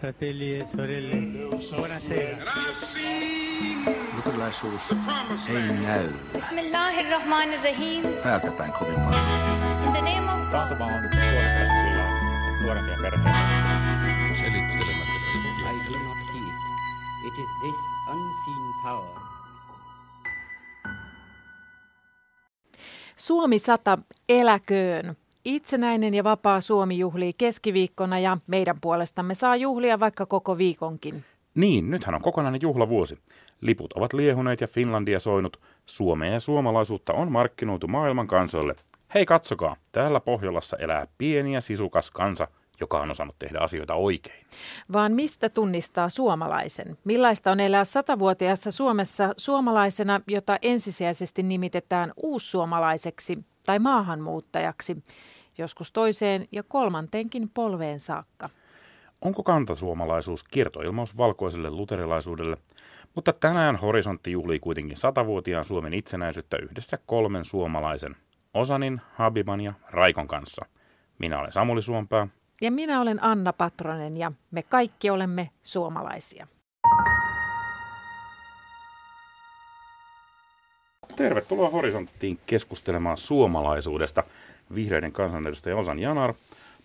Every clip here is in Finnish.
Fratelli e sorelle, buonasera. Luterilaisuus ei näy Bismillahirrahmanirrahim. täältä päin kovin paljon. In the name of God. Taantuma on kyllä nuorempia perheitä. Selittelemättä I do not heed. It is this unseen power Suomi 100 eläköön. Itsenäinen ja vapaa Suomi juhlii keskiviikkona ja meidän puolestamme saa juhlia vaikka koko viikonkin. Niin, nythän on kokonainen juhlavuosi. Liput ovat liehuneet ja Finlandia soinut. Suomea ja suomalaisuutta on markkinoitu maailman kansoille. Hei katsokaa, täällä Pohjolassa elää pieni ja sisukas kansa, joka on osannut tehdä asioita oikein. Vaan mistä tunnistaa suomalaisen? Millaista on elää satavuotiaassa Suomessa suomalaisena, jota ensisijaisesti nimitetään uussuomalaiseksi tai maahanmuuttajaksi, joskus toiseen ja kolmanteenkin polveen saakka? Onko kantasuomalaisuus kiertoilmaus valkoiselle luterilaisuudelle? Mutta tänään Horisontti juhlii kuitenkin satavuotiaan Suomen itsenäisyyttä yhdessä kolmen suomalaisen, Osanin, Habiban ja Raikon kanssa. Minä olen Samuli Suompää. Ja minä olen Anna Patronen ja me kaikki olemme suomalaisia. Tervetuloa Horisonttiin keskustelemaan suomalaisuudesta. Vihreiden kansanedustaja Osan Janar,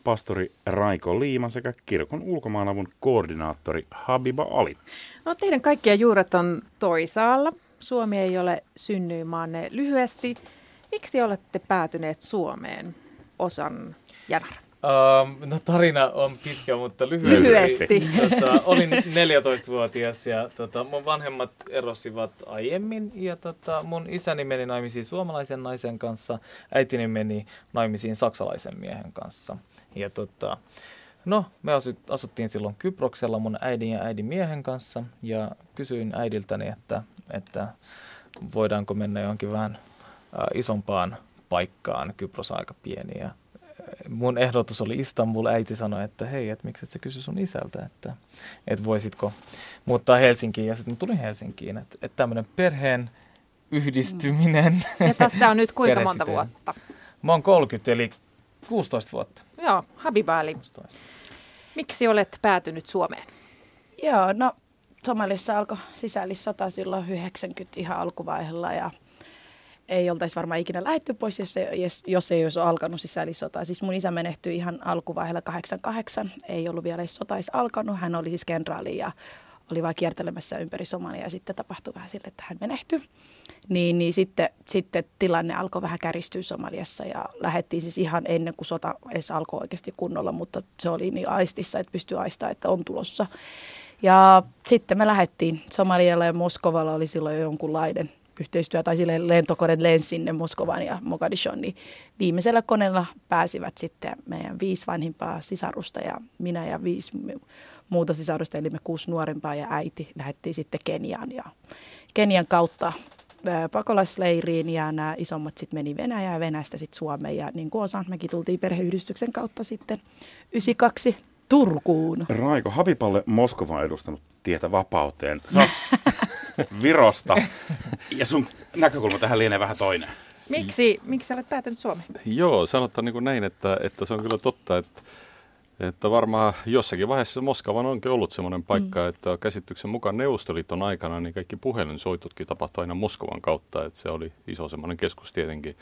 pastori Raiko Liima sekä kirkon ulkomaanavun koordinaattori Habiba Ali. No, teidän kaikkia juuret on toisaalla. Suomi ei ole synnyimaanne lyhyesti. Miksi olette päätyneet Suomeen, Osan Janar? Uh, no tarina on pitkä, mutta lyhyesti. Lyhyesti. Tota, olin 14-vuotias ja tota, mun vanhemmat erosivat aiemmin ja tota, mun isäni meni naimisiin suomalaisen naisen kanssa, äitini meni naimisiin saksalaisen miehen kanssa. Ja tota, no, me asut, asuttiin silloin Kyproksella mun äidin ja äidin miehen kanssa ja kysyin äidiltäni, että, että voidaanko mennä johonkin vähän äh, isompaan paikkaan. Kypros on aika pieni ja mun ehdotus oli Istanbul. Äiti sanoi, että hei, että miksi et sä kysy sun isältä, että, että voisitko muuttaa Helsinkiin. Ja sitten mä tulin Helsinkiin, että, että tämmöinen perheen yhdistyminen. Ja tästä on nyt kuinka monta vuotta? Mä oon 30, eli 16 vuotta. Joo, Habibali. 16. Miksi olet päätynyt Suomeen? Joo, no Somalissa alkoi sisällissota silloin 90 ihan alkuvaiheella ja ei oltaisi varmaan ikinä lähetty pois, jos ei, jos, ei olisi alkanut sisällissota. Siis mun isä menehtyi ihan alkuvaiheella 88, ei ollut vielä sota edes alkanut. Hän oli siis kenraali ja oli vaan kiertelemässä ympäri Somalia ja sitten tapahtui vähän sille, että hän menehtyi. Niin, niin sitten, sitten tilanne alkoi vähän kärjistyä Somaliassa ja lähdettiin siis ihan ennen kuin sota edes alkoi oikeasti kunnolla, mutta se oli niin aistissa, että pystyi aistaa, että on tulossa. Ja sitten me lähdettiin Somalialla ja Moskovalla oli silloin jo jonkunlainen yhteistyö, tai silleen lentokoneet lensi sinne Moskovaan ja Mogadishon, niin viimeisellä koneella pääsivät sitten meidän viisi vanhimpaa sisarusta ja minä ja viisi muuta sisarusta, eli me kuusi nuorempaa ja äiti lähdettiin sitten Keniaan ja Kenian kautta pakolaisleiriin ja nämä isommat sitten meni Venäjään ja Venäjästä sitten Suomeen ja niin kuin osan mekin tultiin perheyhdistyksen kautta sitten 92 Turkuun. Raiko, Habiballe Moskova edustanut tietä vapauteen. Sä oot Virosta. Ja sun näkökulma tähän lienee vähän toinen. Miksi, miksi olet päätynyt Suomeen? Joo, sanotaan niin kuin näin, että, että se on kyllä totta, että, että varmaan jossakin vaiheessa Moskovan onkin ollut semmoinen paikka, mm. että käsityksen mukaan Neuvostoliiton aikana niin kaikki puhelinsoitutkin tapahtui aina Moskovan kautta, että se oli iso semmoinen keskus tietenkin.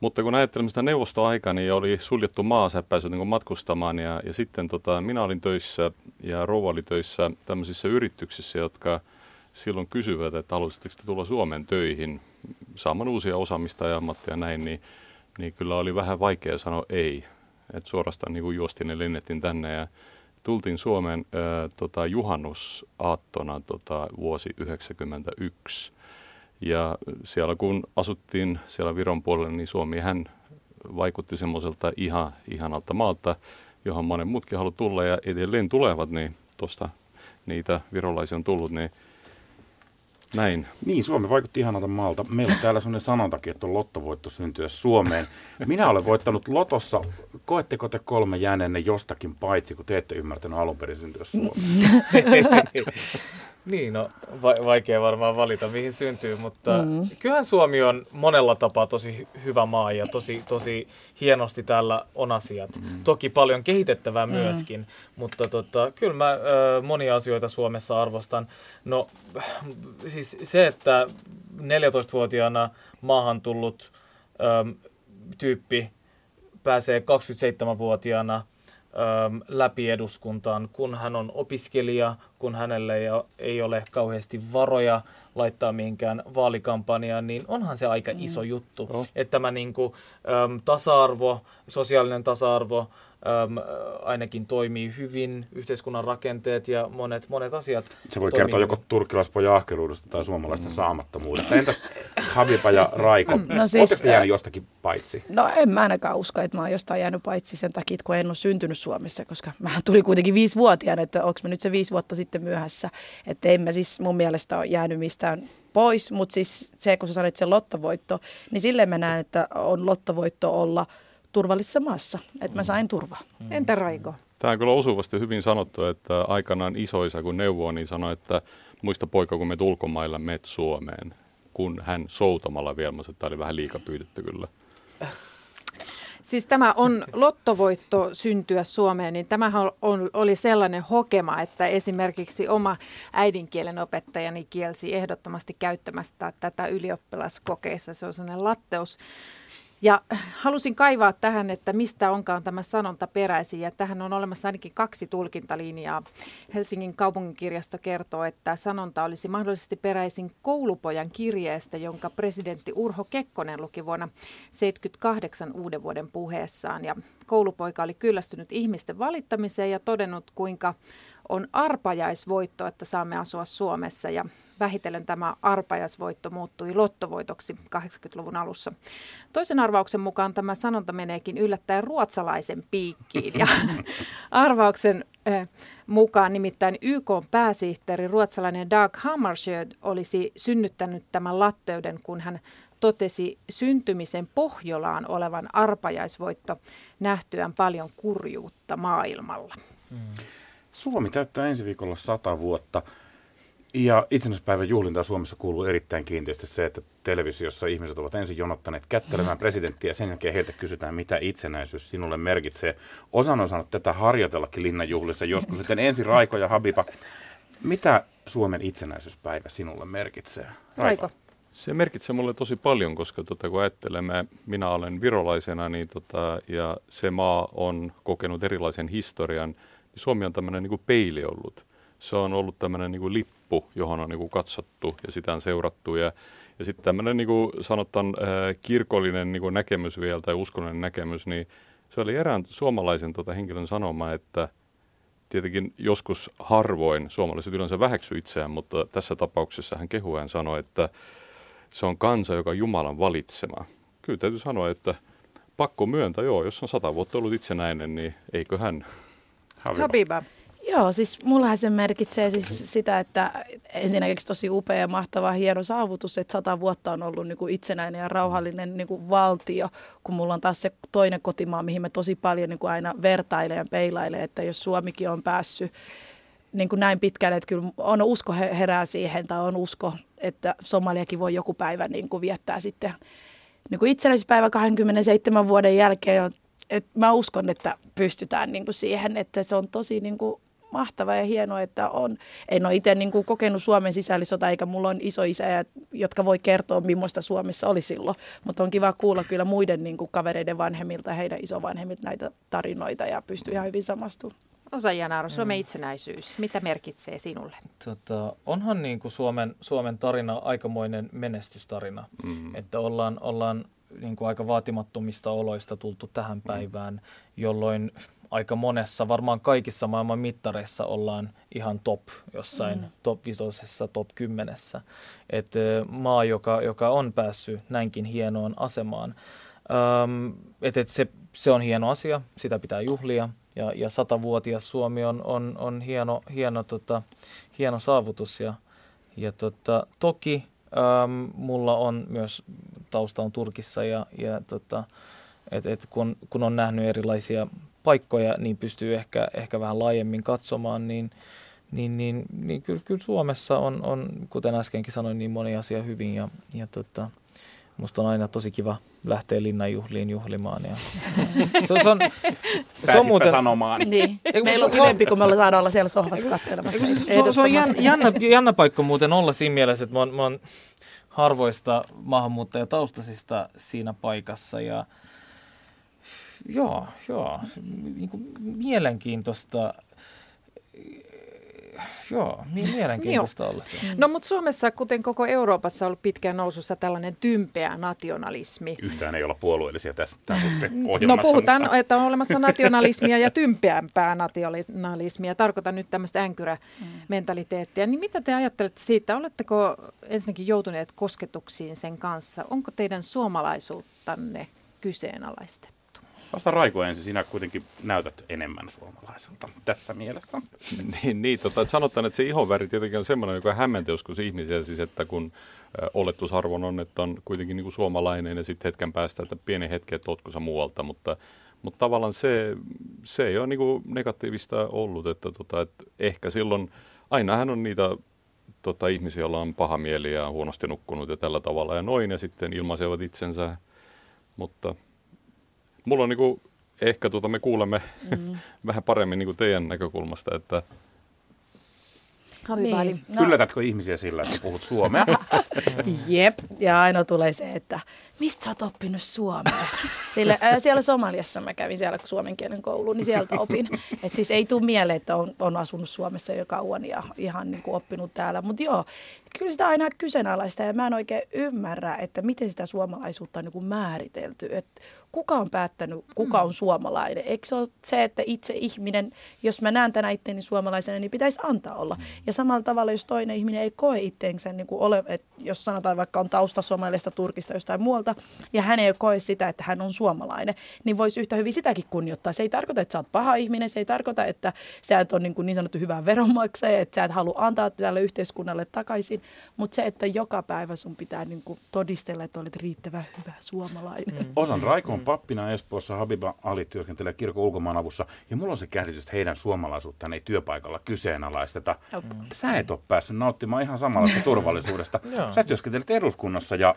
Mutta kun ajattelemme sitä neuvostoaikaa, niin oli suljettu maa, sä et päässyt niin matkustamaan ja, ja sitten tota, minä olin töissä ja rouva oli töissä tämmöisissä yrityksissä, jotka silloin kysyvät, että haluaisitteko te tulla Suomeen töihin saamaan uusia osaamista ja ammattia ja näin, niin, niin kyllä oli vähän vaikea sanoa ei. Et suorastaan niin juostin ja lennettiin tänne ja tultiin Suomeen ää, tota, juhannusaattona tota, vuosi 1991. Ja siellä kun asuttiin siellä Viron puolella, niin Suomi hän vaikutti semmoiselta ihan, ihanalta maalta, johon monen muutkin haluaa tulla ja edelleen tulevat, niin tuosta niitä virolaisia on tullut, niin näin. Niin, Suomi vaikutti ihanalta maalta. Meillä on täällä sellainen sanontakin, että on lottovoitto syntyä Suomeen. Minä olen voittanut lotossa. Koetteko te kolme jäänenne jostakin paitsi, kun te ette ymmärtänyt alun perin syntyä Suomeen? Niin, no va- vaikea varmaan valita, mihin syntyy, mutta Mm. kyllähän Suomi on monella tapaa tosi hy- hyvä maa ja tosi, tosi hienosti täällä on asiat. Toki paljon kehitettävää Mm. myöskin, mutta tota, kyllä mä ö, monia asioita Suomessa arvostan. No siis se, että 14-vuotiaana maahan tullut ö, tyyppi pääsee 27-vuotiaana äm, läpi eduskuntaan, kun hän on opiskelija, kun hänelle ei, ole kauheasti varoja laittaa mihinkään vaalikampanjaan, niin onhan se aika iso juttu. Oh. Että tämä niin kuin, äm, tasa-arvo, sosiaalinen tasa-arvo äm, ainakin toimii hyvin, yhteiskunnan rakenteet ja monet, monet asiat Se voi toimii kertoa joko hyvin. turkkilaispojan ahkeruudesta tai suomalaisten saamattomuudesta. Entäs Habiba ja Raiko? No No siis, Oletteko jäänyt jostakin paitsi? No en mä ainakaan usko, että mä oon jostain jäänyt paitsi sen takia, että kun en ole syntynyt Suomessa, koska mä tuli kuitenkin viisivuotiaana, että onko mä nyt se viisi vuotta sitten myöhässä. Että en mä siis mun mielestä ole jäänyt mistään pois, mutta siis se, kun sä sanoit sen lottovoitto, niin silleen mä näen, että on lottovoitto olla turvallisessa maassa, että mä sain turvaa. Entä Raiko? Tämä on kyllä osuvasti hyvin sanottu, että aikanaan isoisa kun neuvoo, niin sanoi, että muista poika, kun menet ulkomailla, met Suomeen. Kun hän soutamalla vielä, mutta tämä oli vähän liika pyydetty kyllä. Siis tämä on lottovoitto syntyä Suomeen, niin tämähän on, oli sellainen hokema, että esimerkiksi oma äidinkielen opettajani kielsi ehdottomasti käyttämästä tätä ylioppilaskokeissa. Se on sellainen latteus. Ja halusin kaivaa tähän, että mistä onkaan tämä sanonta peräisin. Ja tähän on olemassa ainakin kaksi tulkintalinjaa. Helsingin kaupunginkirjasto kertoo, että sanonta olisi mahdollisesti peräisin koulupojan kirjeestä, jonka presidentti Urho Kekkonen luki vuonna 78 uuden vuoden puheessaan. Ja koulupoika oli kyllästynyt ihmisten valittamiseen ja todennut, kuinka on arpajaisvoitto, että saamme asua Suomessa. Ja vähitellen tämä arpajaisvoitto muuttui lottovoitoksi 80-luvun alussa. Toisen arvauksen mukaan tämä sanonta meneekin yllättäen ruotsalaisen piikkiin. Ja arvauksen äh, mukaan nimittäin YK pääsihteeri ruotsalainen Dag Hammarskjöld olisi synnyttänyt tämän latteuden, kun hän totesi syntymisen Pohjolaan olevan arpajaisvoitto nähtyään paljon kurjuutta maailmalla. Suomi täyttää ensi viikolla sata vuotta. Ja itsenäisyyspäivän juhlintaan Suomessa kuuluu erittäin kiinteästi se, että televisiossa ihmiset ovat ensin jonottaneet kättelemään presidenttiä ja sen jälkeen heiltä kysytään, mitä itsenäisyys sinulle merkitsee. Osan on saanut tätä harjoitellakin linnanjuhlissa joskus. Sitten ensin Raiko ja Habiba. Mitä Suomen itsenäisyyspäivä sinulle merkitsee? Raiko. Se merkitsee mulle tosi paljon, koska tota, kun ajattelemme, minä olen virolaisena niin tota, ja se maa on kokenut erilaisen historian, Suomi on tämmöinen niin peili ollut. Se on ollut tämmöinen niin lippu, johon on niin katsottu ja sitä on seurattu. Ja, ja sitten tämmöinen niin sanotaan äh, kirkollinen niin näkemys vielä tai uskonnollinen näkemys, niin se oli erään suomalaisen tota, henkilön sanoma, että tietenkin joskus harvoin suomalaiset yleensä väheksy itseään, mutta tässä tapauksessa hän kehuään sanoi, että se on kansa, joka Jumalan valitsema. Kyllä täytyy sanoa, että pakko myöntää, joo, jos on sata vuotta ollut itsenäinen, niin eikö hän Habiba. Habiba. Joo, siis mullahan se merkitsee siis sitä, että ensinnäkin tosi upea ja mahtava hieno saavutus, että sata vuotta on ollut niin kuin itsenäinen ja rauhallinen niin kuin valtio, kun mulla on taas se toinen kotimaa, mihin me tosi paljon niin kuin aina vertailee ja peilailee, että jos Suomikin on päässyt niin kuin näin pitkälle, että kyllä on usko he- herää siihen, tai on usko, että Somaliakin voi joku päivä niin kuin viettää sitten niin kuin itsenäisyyspäivä 27 vuoden jälkeen. Et mä uskon, että pystytään niin kuin siihen, että se on tosi niin kuin mahtava ja hienoa, että on. En ole itse niin kuin kokenut Suomen sisällissota, eikä mulla on iso isä, jotka voi kertoa, millaista Suomessa oli silloin. Mutta on kiva kuulla kyllä muiden niin kuin kavereiden vanhemmilta ja heidän isovanhemmilta näitä tarinoita ja pystyy ihan hyvin samastumaan. Osa Janaaro, Suomen itsenäisyys. Mitä merkitsee sinulle? Tota, onhan niin kuin Suomen, Suomen tarina aikamoinen menestystarina, mm. että ollaan, ollaan niin kuin aika vaatimattomista oloista tultu tähän päivään, jolloin aika monessa, varmaan kaikissa maailman mittareissa ollaan ihan top jossain mm. top vitosessa, top kymmenessä. Et ö, maa, joka, joka on päässyt näinkin hienoon asemaan. Öm, et, et se, se on hieno asia, sitä pitää juhlia. Ja, ja satavuotias Suomi on, on, on hieno, hieno, tota, hieno saavutus. Ja, ja tota, toki äm, mulla on myös tausta on Turkissa ja, ja tota, et, et kun, kun on nähnyt erilaisia paikkoja, niin pystyy ehkä, ehkä vähän laajemmin katsomaan, niin, niin, niin, niin kyllä, kyllä Suomessa on, on, kuten äskenkin sanoin, niin moni asia hyvin ja, ja tota, musta on aina tosi kiva lähteä linnanjuhliin juhlimaan. Ja se, on, se, on, se on muuten, sanomaan. Niin. Meillä on se- kivempi, kun me saadaan olla siellä sohvassa kattelemassa. se, se, se on jännä, jännä, jännä paikka muuten olla siinä mielessä, että mä oon, mä oon harvoista maahanmuuttajataustaisista siinä paikassa ja joo, joo, niin kuin mielenkiintoista, joo, mi- mielenkiintoista olla siellä. No mutta Suomessa, kuten koko Euroopassa, on ollut pitkään nousussa tällainen tympeä nationalismi. Yhtään ei olla puolueellisia tässä tämän suhteen No puhutaan, mutta- että on olemassa nationalismia ja tympeämpää nationalismia. Tarkoitan nyt tämmöistä änkyrämentaliteettia. Niin mitä te ajattelette siitä? Oletteko ensinnäkin joutuneet kosketuksiin sen kanssa? Onko teidän suomalaisuuttanne kyseenalaistettu? Vasta Raiko ensin, sinä kuitenkin näytät enemmän suomalaiselta tässä mielessä. niin, niin tota, sanotaan, että se ihonväri tietenkin on semmoinen, joka hämmentää joskus ihmisiä, siis että kun oletusarvon on, että on kuitenkin niin kuin suomalainen ja sitten hetken päästä, että pieni hetki, että ootko muualta, mutta, mutta tavallaan se, se ei ole kuin negatiivista ollut, että, tota, että ehkä silloin, ainahan on niitä tota, ihmisiä, joilla on paha mieli ja on huonosti nukkunut ja tällä tavalla ja noin, ja sitten ilmaisevat itsensä, mutta mulla on niin kuin, ehkä tuota, me kuulemme mm. vähän paremmin niin kuin teidän näkökulmasta, että. Niin. No, Yllätätkö ihmisiä sillä, että puhut suomea? Jep, ja aina tulee se, että mistä sä oot oppinut suomea? Sillä, ää, siellä Somaliassa mä kävin siellä suomen kielen kouluun, niin sieltä opin. Et siis ei tule mieleen, että on, on asunut Suomessa jo kauan ja ihan niin kuin oppinut täällä. Mutta joo, kyllä sitä aina kyseenalaista ja mä en oikein ymmärrä, että miten sitä suomalaisuutta on niin kuin määritelty. Et kuka on päättänyt, kuka on suomalainen? Eikö se ole se, että itse ihminen, jos mä näen tänä itteeni suomalaisena, niin pitäisi antaa olla. Ja samalla tavalla, jos toinen ihminen ei koe itteensä, niin kuin ole, että jos sanotaan vaikka on tausta somalista, turkista, jostain muualta, ja hän ei koe sitä, että hän on suomalainen, niin voisi yhtä hyvin sitäkin kunnioittaa. Se ei tarkoita, että sä oot paha ihminen, se ei tarkoita, että sä et ole niin, kuin niin sanottu hyvä veronmaksaja, että sä et halua antaa tälle yhteiskunnalle takaisin, mutta se, että joka päivä sun pitää niin kuin todistella, että olet riittävän hyvä suomalainen. Mm. Osan Raiko on pappina Espoossa, Habiba Ali työskentelee kirkon ulkomaanavussa, ja mulla on se käsitys, että heidän suomalaisuuttaan ei työpaikalla kyseenalaisteta. Jop. Sä et ole päässyt nauttimaan ihan samanlaista turvallisuudesta. Sä työskentelet eduskunnassa ja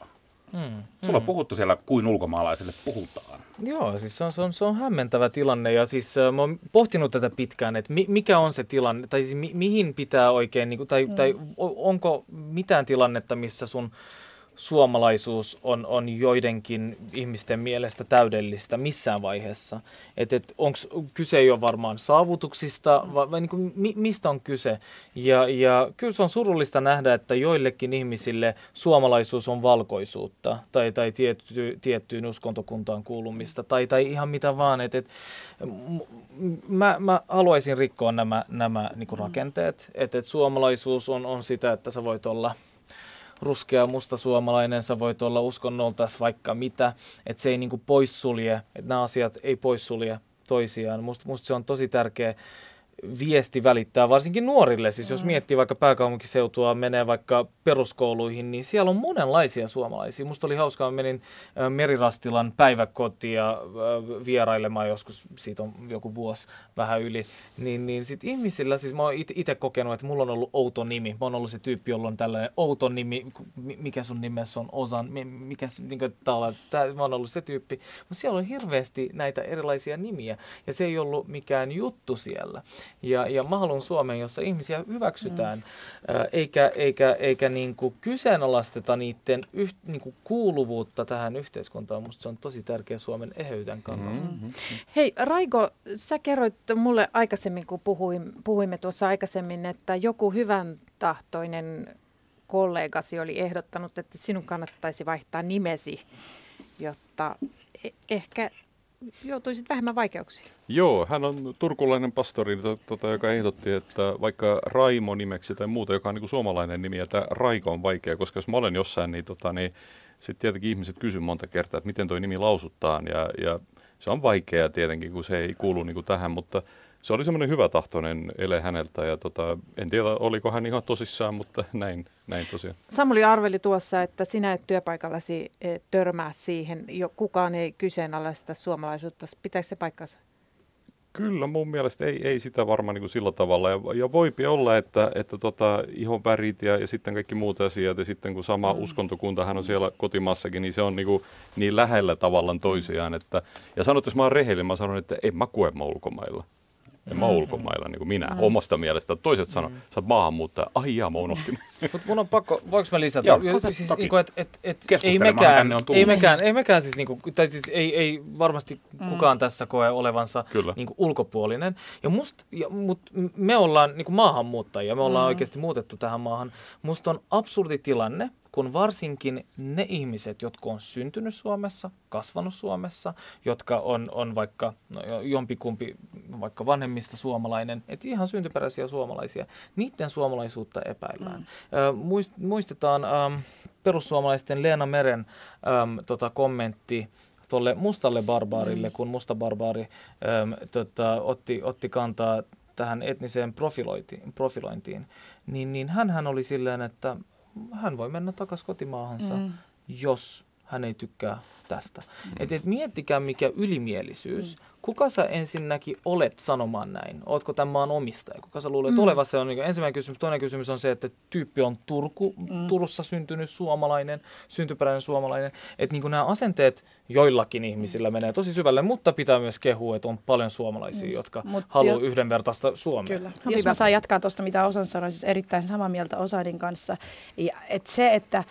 Mm, sulla on puhuttu siellä kuin ulkomaalaisille puhutaan. Joo, siis se on, se, on, se on hämmentävä tilanne ja siis äh, mä oon pohtinut tätä pitkään, että mi, mikä on se tilanne, tai siis mi, mihin pitää oikein, niin kuin, tai, mm. tai onko mitään tilannetta, missä sun suomalaisuus on, on joidenkin ihmisten mielestä täydellistä missään vaiheessa. Että et, onko kyse jo varmaan saavutuksista vai, vai niin kuin, mi, mistä on kyse? Ja, ja kyllä se on surullista nähdä, että joillekin ihmisille suomalaisuus on valkoisuutta tai, tai tietty, tiettyyn uskontokuntaan kuulumista tai, tai ihan mitä vaan. Et, et, mä, mä haluaisin rikkoa nämä, nämä niin kuin rakenteet. Että et suomalaisuus on, on sitä, että sä voit olla ruskea musta suomalainen, sä voit olla uskonnoltas vaikka mitä, että se ei niinku poissulje, että nämä asiat ei poissulje toisiaan. Musta, musta se on tosi tärkeä viesti välittää, varsinkin nuorille. Siis jos miettii vaikka pääkaupunkiseutua, menee vaikka peruskouluihin, niin siellä on monenlaisia suomalaisia. Musta oli hauskaa, menin Merirastilan päiväkotia vierailemaan joskus, siitä on joku vuosi vähän yli, niin, niin sit ihmisillä, siis mä oon itse kokenut, että mulla on ollut outo nimi. Mä oon ollut se tyyppi, jolla on tällainen outo nimi, mi- mikä sun nimessä on Osan, mi- mikä, niin kuin, tää, mä oon ollut se tyyppi. Mutta siellä on hirveästi näitä erilaisia nimiä, ja se ei ollut mikään juttu siellä. Ja, ja mä haluan Suomeen, jossa ihmisiä hyväksytään, mm. ää, eikä, eikä, eikä niinku kyseenalaisteta niiden yht, niinku kuuluvuutta tähän yhteiskuntaan. Musta se on tosi tärkeä Suomen eheyden kannalta. Mm-hmm. Hei Raiko, sä kerroit mulle aikaisemmin, kun puhuin, puhuimme tuossa aikaisemmin, että joku hyvän tahtoinen kollegasi oli ehdottanut, että sinun kannattaisi vaihtaa nimesi, jotta e- ehkä joutuisit vähemmän vaikeuksiin. Joo, hän on turkulainen pastori, to- tota, joka ehdotti, että vaikka Raimo nimeksi tai muuta, joka on niin suomalainen nimi, että Raiko on vaikea, koska jos mä olen jossain, niin, tota, niin sitten tietenkin ihmiset kysyvät monta kertaa, että miten tuo nimi lausutaan, ja, ja se on vaikeaa tietenkin, kun se ei kuulu niin kuin tähän, mutta se oli semmoinen hyvä tahtoinen ele häneltä, ja tota, en tiedä, oliko hän ihan tosissaan, mutta näin, näin tosiaan. Samuli arveli tuossa, että sinä et työpaikallasi eh, törmää siihen, jo kukaan ei kyseenalaista suomalaisuutta. Pitääkö se paikkansa? Kyllä mun mielestä ei, ei sitä varmaan niin kuin sillä tavalla. Ja, ja voipi olla, että, että tota, ihon värit ja, ja sitten kaikki muut asiat ja sitten kun sama mm. uskontokunta hän on siellä kotimaassakin, niin se on niin, kuin, niin lähellä tavallaan toisiaan. Että, ja sanot, jos mä oon rehellinen, mä sanon, että en mä kuema ulkomailla. En mä ole ulkomailla, niin kuin minä, mm. omasta mielestä. Toiset sanoo, mm. sä oot maahanmuuttaja. Ai jaa, mä unohtin. Mutta mun on pakko, voinko mä lisätä? Joo, siis, toki. niinku, et, et, et, ei mekään, tänne on tullut. ei mekään, ei mekään siis, niinku, tai siis ei, ei varmasti kukaan tässä koe olevansa Kyllä. niinku, ulkopuolinen. Ja must, ja, mut me ollaan niinku, maahanmuuttajia, me ollaan Mm. oikeasti muutettu tähän maahan. Musta on absurdi tilanne, kun varsinkin ne ihmiset, jotka on syntynyt Suomessa, kasvanut Suomessa, jotka on, on vaikka no, jo- jompikumpi vaikka vanhemmista suomalainen, että ihan syntyperäisiä suomalaisia, niiden suomalaisuutta epäillään. Mm. Ö, muist, muistetaan ähm, perussuomalaisten Leena Meren ähm, tota, kommentti tuolle mustalle barbaarille, mm. kun musta barbaari ähm, tota, otti, otti kantaa tähän etniseen profilointiin, profilointiin niin, niin hän oli silleen, että hän voi mennä takaisin kotimaahansa, mm. jos hän ei tykkää tästä. Mm. Et, et miettikää mikä ylimielisyys. Mm. Kuka sä ensinnäkin olet sanomaan näin? Ootko tämän maan omistaja? Kuka sä luulet mm. olevassa? Se on niin ensimmäinen kysymys. Toinen kysymys on se, että tyyppi on Turku, mm. Turussa syntynyt suomalainen, syntyperäinen suomalainen. Että niin nämä asenteet joillakin ihmisillä menee tosi syvälle, mutta pitää myös kehua, että on paljon suomalaisia, mm. jotka Mut haluaa jo- yhdenvertaista Suomea. Kyllä. Jos mä saan jatkaa tuosta, mitä Osan sanoi, siis erittäin samaa mieltä Osanin kanssa. Ja, et se, että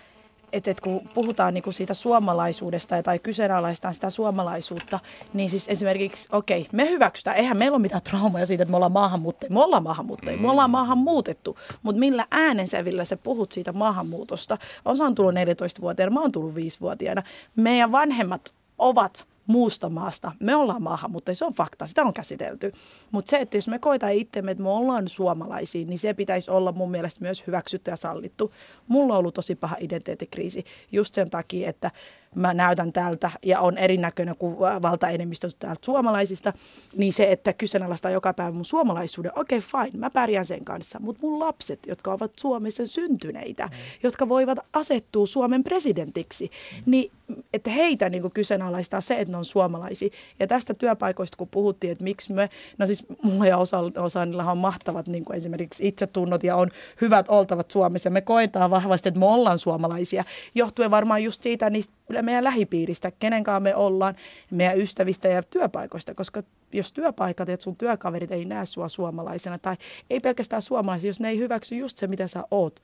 et, et kun puhutaan niinku siitä suomalaisuudesta tai kyseenalaistaan sitä suomalaisuutta, niin siis esimerkiksi, okei, okay, me hyväksytään, eihän meillä ole mitään traumaa siitä, että me ollaan maahanmuuttajia. Me ollaan maahanmuuttajia, me ollaan maahan muutettu, mutta millä äänensävillä sä puhut siitä maahanmuutosta? Osa on tullut 14-vuotiaana, mä oon tullut 5-vuotiaana. Meidän vanhemmat ovat muusta maasta. Me ollaan maahanmuuttajia, se on fakta, sitä on käsitelty. Mutta se, että jos me koetaan itsemme, että me ollaan suomalaisia, niin se pitäisi olla mun mielestä myös hyväksytty ja sallittu. Mulla on ollut tosi paha identiteettikriisi just sen takia, että mä näytän tältä ja on erinäköinen kuin valtaenemmistö täältä suomalaisista, niin se, että kyseenalaistaa joka päivä mun suomalaisuuden, okei okay, fine, mä pärjään sen kanssa, mutta mun lapset, jotka ovat Suomessa syntyneitä, jotka voivat asettua Suomen presidentiksi, niin että heitä niin kyseenalaistaa se, että ne on suomalaisia. Ja tästä työpaikoista, kun puhuttiin, että miksi me, no siis mulla ja osa, osa on mahtavat niin kuin esimerkiksi itsetunnot ja on hyvät oltavat Suomessa. Me koetaan vahvasti, että me ollaan suomalaisia, johtuen varmaan just siitä niistä meidän lähipiiristä, kenenkaan me ollaan, meidän ystävistä ja työpaikoista, koska jos työpaikat ja sun työkaverit ei näe sua suomalaisena tai ei pelkästään suomalaisia, jos ne ei hyväksy just se, mitä sä oot,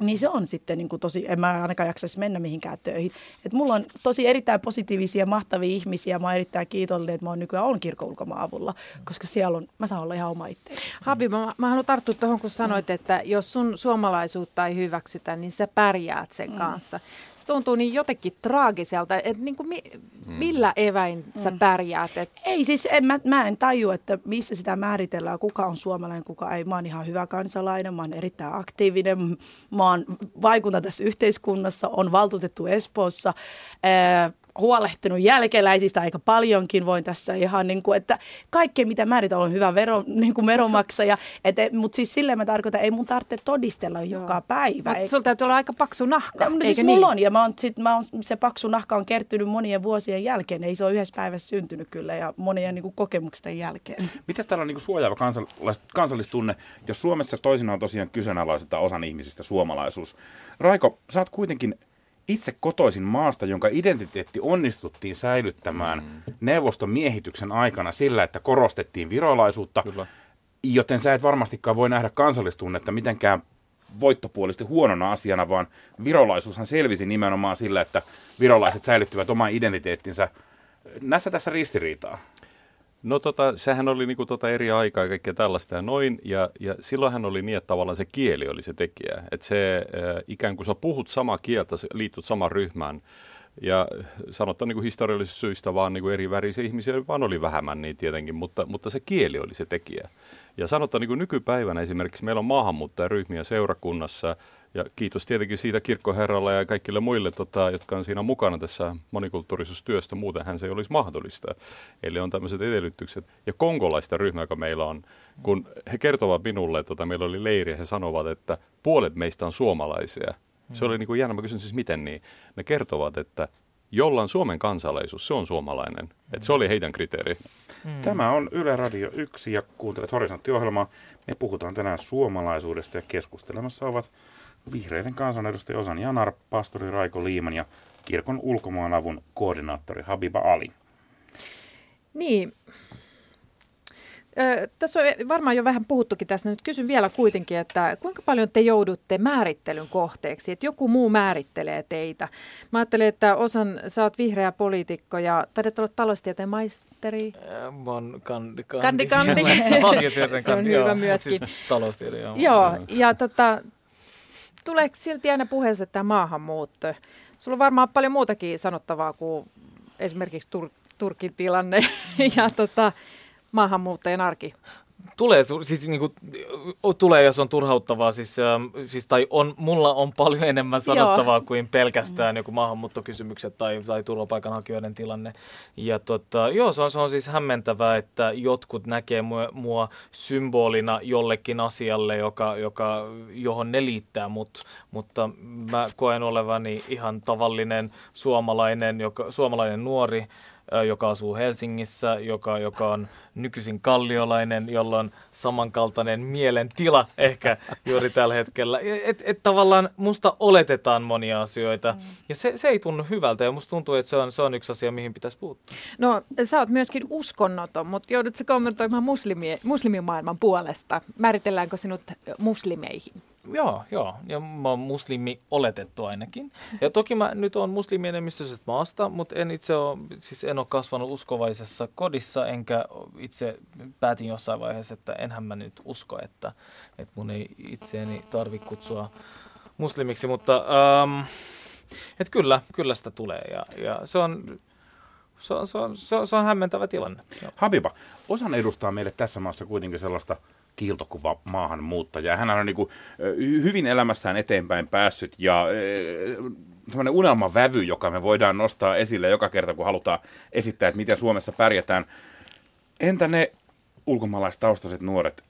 niin se on sitten niin kuin tosi, en mä ainakaan jaksaisi mennä mihinkään töihin. Et mulla on tosi erittäin positiivisia, mahtavia ihmisiä. Mä oon erittäin kiitollinen, että mä oon nykyään on kirkon ulkomaan avulla, koska siellä on, mä saan olla ihan oma itseäni. Habi, mä, mä haluan tarttua tuohon, kun sanoit, että jos sun suomalaisuutta ei hyväksytä, niin sä pärjäät sen kanssa. Se tuntuu niin jotenkin traagiselta, että niin kuin mi, millä eväin sä pärjäät? Et, Ei siis, en, mä, mä en tajua, että missä sitä määritellään, kuka on suomalainen, kuka ei. Mä oon ihan hyvä kansalainen, mä oon erittäin aktiivinen, mä oon vaikutan tässä yhteiskunnassa, on valtuutettu Espoossa, ää, huolehtinut jälkeläisistä aika paljonkin, voin tässä ihan niin kuin, että kaikkea mitä määritellään on hyvä vero, niin kuin veromaksaja, mutta siis silleen mä tarkoitan, ei mun tarvitse todistella joka päivä. Mutta sulla täytyy olla aika paksu nahka, No, mutta eikö siis niin? mulla on, ja mä oon, sit, mä oon, se paksu nahka on kertynyt monien vuosien jälkeen. Ei se ole yhdessä päivässä syntynyt kyllä, ja monien niin kuin, kokemusten jälkeen. Mitäs täällä on niin suojaava kansallis- kansallistunne, jos Suomessa toisinaan tosiaan kyseenalaistetaan osan ihmisistä suomalaisuus? Raiko, sä oot kuitenkin itse kotoisin maasta, jonka identiteetti onnistuttiin säilyttämään mm. neuvoston miehityksen aikana sillä, että korostettiin virolaisuutta, Kyllä. joten sä et varmastikaan voi nähdä kansallistunnetta mitenkään voittopuolisesti huonona asiana, vaan virolaisuushan selvisi nimenomaan sillä, että virolaiset säilyttivät oman identiteettinsä. Näissä tässä ristiriitaa. No tota, sehän oli niinku tota eri aikaa ja kaikkea tällaista ja noin, ja, ja silloinhan oli niin, että tavallaan se kieli oli se tekijä. Että se äh, ikään kuin sä puhut samaa kieltä, sä liityt samaan ryhmään, ja sanotaan niin historiallisista syistä vaan niin kuin eri värisiä ihmisiä vaan oli vähemmän niin tietenkin, mutta, mutta se kieli oli se tekijä. Ja sanotaan niin kuin nykypäivänä esimerkiksi meillä on maahanmuuttajaryhmiä seurakunnassa, ja kiitos tietenkin siitä kirkkoherralle ja kaikille muille, tota, jotka on siinä mukana tässä monikulttuurisuustyöstä. Muutenhan se ei olisi mahdollista. Eli on tämmöiset edellytykset. Ja kongolaista ryhmää, joka meillä on, kun he kertovat minulle, että tota, meillä oli leiri ja he sanovat, että puolet meistä on suomalaisia. Se oli niin kuin jännä. Mä kysyn siis, miten niin? Ne kertovat, että jolla on Suomen kansalaisuus, se on suomalainen. Et se oli heidän kriteeri. Mm. Tämä on Yle Radio 1 ja kuuntelet Horisontti-ohjelmaa. Me puhutaan tänään suomalaisuudesta ja keskustelemassa ovat vihreiden kansanedustaja Osan Janar, pastori Raiko Liiman ja kirkon ulkomaanavun koordinaattori Habiba Ali. Niin, tässä on varmaan jo vähän puhuttukin tästä. Nyt kysyn vielä kuitenkin, että kuinka paljon te joudutte määrittelyn kohteeksi, että joku muu määrittelee teitä. Mä ajattelin, että osan, sä oot vihreä poliitikko ja taidat olla taloustieteen maisteri. Mä oon kandi, kandi. kandi, kandi. Se on hyvä myöskin. Siis taloustiede, joo. Joo, ja tota, tuleeko silti aina puheessa tämä maahanmuutto? Sulla on varmaan paljon muutakin sanottavaa kuin esimerkiksi Tur- Turkin tilanne ja tota, maahanmuuttajien arki? Tulee, siis niin kuin, tulee, jos on turhauttavaa, siis, äh, siis, tai on, mulla on paljon enemmän sanottavaa Joo. kuin pelkästään joku maahanmuuttokysymykset tai, tai turvapaikanhakijoiden tilanne. Ja tota, joo, se on, se on siis hämmentävää, että jotkut näkee mua, mua symbolina jollekin asialle, joka, joka, johon ne liittää mut, mutta mä koen olevani ihan tavallinen suomalainen, joka, suomalainen nuori, joka asuu Helsingissä, joka, joka on nykyisin kalliolainen, jolla on samankaltainen mielentila ehkä juuri tällä hetkellä. Että et tavallaan musta oletetaan monia asioita mm. ja se, se ei tunnu hyvältä ja musta tuntuu, että se on, se on yksi asia, mihin pitäisi puuttua. No sä oot myöskin uskonnoton, mutta joudut sä kommentoimaan muslimi, muslimimaailman puolesta. Määritelläänkö sinut muslimeihin? Joo, joo. Ja mä oon muslimi oletettu ainakin. Ja toki mä nyt oon muslimienemmistöisestä maasta, mutta en itse ole, siis en ole kasvanut uskovaisessa kodissa, enkä itse päätin jossain vaiheessa, että enhän mä nyt usko, että, että mun ei itseäni tarvi kutsua muslimiksi, mutta ähm, että kyllä, kyllä sitä tulee ja, ja se on se on, se, on, se, on, se on hämmentävä tilanne. Habiba, osan edustaa meille tässä maassa kuitenkin sellaista kiiltokuva maahanmuuttaja. Hän on niin kuin, hyvin elämässään eteenpäin päässyt ja semmoinen unelmavävy, joka me voidaan nostaa esille joka kerta, kun halutaan esittää, että miten Suomessa pärjätään. Entä ne ulkomaalaistaustaiset nuoret,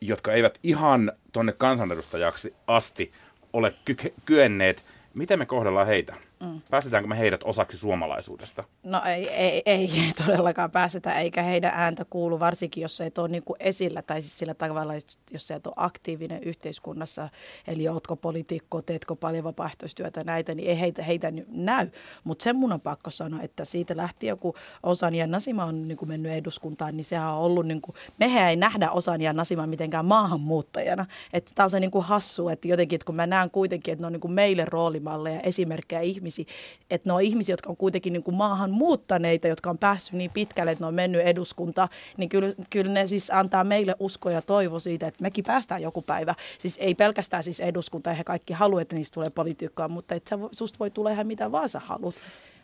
jotka eivät ihan tonne kansanedustajaksi asti ole ky- kyenneet, miten me kohdellaan heitä? Mm. Päästetäänkö me heidät osaksi suomalaisuudesta? No ei, ei, ei todellakaan pääsetä, eikä heidän ääntä kuulu, varsinkin jos se ei ole niin kuin esillä, tai siis sillä tavalla, jos se et ole aktiivinen yhteiskunnassa, eli ootko poliitikko, teetkö paljon vapaaehtoistyötä näitä, niin ei heitä, heitä näy. Mutta sen mun on pakko sanoa, että siitä lähtien, kun Osan ja Nasima on niin kuin mennyt eduskuntaan, niin sehän on ollut, niin kuin, mehän ei nähdä Osan ja Nasima mitenkään maahanmuuttajana. Tämä on se niin kuin hassu, että jotenkin, että kun mä näen kuitenkin, että ne on niin kuin meille roolimalleja, esimerkkejä ihmisiä, ihmisiä, että ne on ihmisiä, jotka on kuitenkin niin kuin maahan muuttaneita, jotka on päässyt niin pitkälle, että ne on mennyt eduskunta, niin kyllä, kyllä ne siis antaa meille usko ja toivo siitä, että mekin päästään joku päivä. Siis ei pelkästään siis eduskunta, eihän kaikki halua, että niistä tulee politiikkaa, mutta että sä, susta voi tulla ihan mitä vaan sä haluat.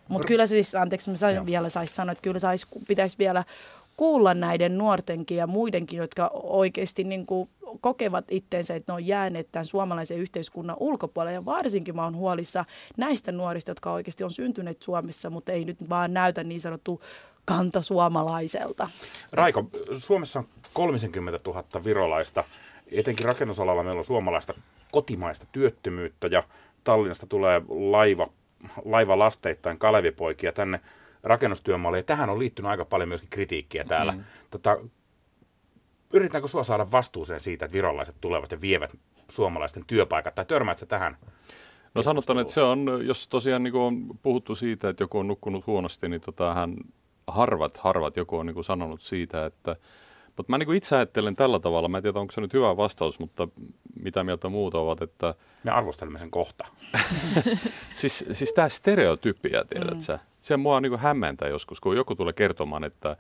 Mutta kyllä siis, anteeksi, mä sain, vielä saisi sanoa, että kyllä sais, pitäisi vielä kuulla näiden nuortenkin ja muidenkin, jotka oikeasti niin kuin kokevat itteensä, että ne on jääneet tämän suomalaisen yhteiskunnan ulkopuolelle. Ja varsinkin mä oon huolissa näistä nuorista, jotka oikeasti on syntyneet Suomessa, mutta ei nyt vaan näytä niin sanottu kantasuomalaiselta. Raiko, Suomessa on 30 000 virolaista. Etenkin rakennusalalla meillä on suomalaista kotimaista työttömyyttä ja Tallinnasta tulee laiva, laiva lasteittain kalevipoikia tänne rakennustyömaalle. Ja tähän on liittynyt aika paljon myöskin kritiikkiä täällä. Mm. Tota, yritetäänkö sua saada vastuuseen siitä, että virolaiset tulevat ja vievät suomalaisten työpaikat, tai törmäätkö tähän? No sanotaan, että se on, jos tosiaan niin on puhuttu siitä, että joku on nukkunut huonosti, niin tota, hän harvat, harvat joku on niin sanonut siitä, että mutta mä niin itse ajattelen tällä tavalla, mä en tiedä onko se nyt hyvä vastaus, mutta mitä mieltä muut ovat, että... Me arvostelemme sen kohta. siis, siis tämä stereotypia, tiedät mm. sä? Se mua niin hämmentää joskus, kun joku tulee kertomaan, että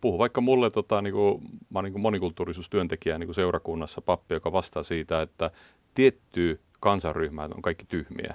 puhu vaikka mulle, tota, niin kuin, mä olen niin monikulttuurisuustyöntekijä niin kuin seurakunnassa, pappi, joka vastaa siitä, että tietty kansanryhmä on kaikki tyhmiä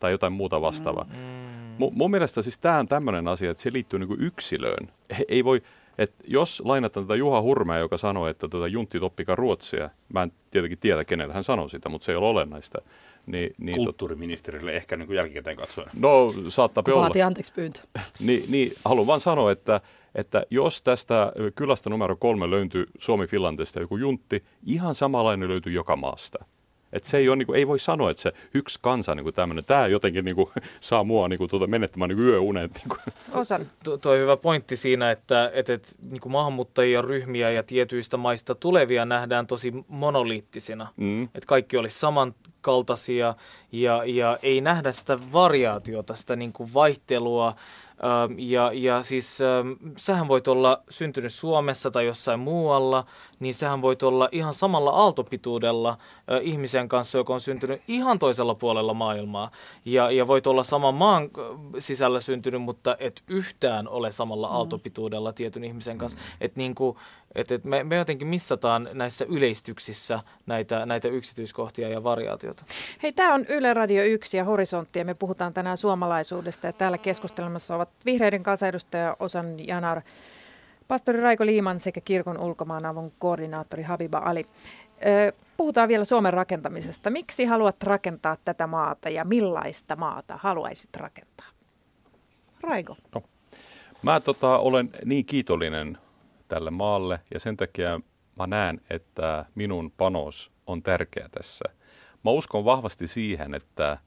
tai jotain muuta vastaavaa. Mm. M- mun mielestä siis tämä on tämmöinen asia, että se liittyy niin kuin yksilöön. He, ei voi, että jos lainataan tätä Juha Hurmea, joka sanoi, että tuota Juntti toppika ruotsia, mä en tietenkin tiedä, kenelle hän sanoi sitä, mutta se ei ole olennaista. Niin, niin Kulttuuriministerille ehkä niin kuin jälkikäteen katsoen. No, saattaa olla. Vaati anteeksi pyyntö. niin, niin, haluan vaan sanoa, että, että jos tästä kylästä numero kolme löytyy Suomi Finlandista joku juntti, ihan samanlainen löytyy joka maasta. Että se ei, ole, niin kuin, ei voi sanoa, että se yksi kansa niin kuin tämmöinen, tämä jotenkin niin kuin, saa mua niin kuin, tuota, menettämään niin yöunet. Niin kuin. Osan. Tuo tuo on hyvä pointti siinä, että, että, että niin kuin maahanmuuttajia ryhmiä ja tietyistä maista tulevia nähdään tosi monoliittisina. Mm. Että kaikki olisi samankaltaisia ja, ja ei nähdä sitä variaatiota, sitä niin kuin vaihtelua. Ähm, Ja, ja siis ähm, sähän voit olla syntynyt Suomessa tai jossain muualla, niin sähän voit olla ihan samalla aaltopituudella ihmisen kanssa, joka on syntynyt ihan toisella puolella maailmaa. Ja, ja voit olla saman maan sisällä syntynyt, mutta et yhtään ole samalla aaltopituudella tietyn ihmisen kanssa. Että niinku, et, et me, me jotenkin missataan näissä yleistyksissä näitä, näitä yksityiskohtia ja variaatiota. Hei, tämä on Yle Radio 1 ja Horisontti ja me puhutaan tänään suomalaisuudesta ja täällä keskustelemassa ovat vihreiden kansanedustaja Osan Janar, pastori Raiko Liiman sekä kirkon ulkomaanavun koordinaattori Habiba Ali. Puhutaan vielä Suomen rakentamisesta. Miksi haluat rakentaa tätä maata ja millaista maata haluaisit rakentaa? Raiko. Mä tota, olen niin kiitollinen tälle maalle ja sen takia mä näen, että minun panos on tärkeä tässä. Mä uskon vahvasti siihen, että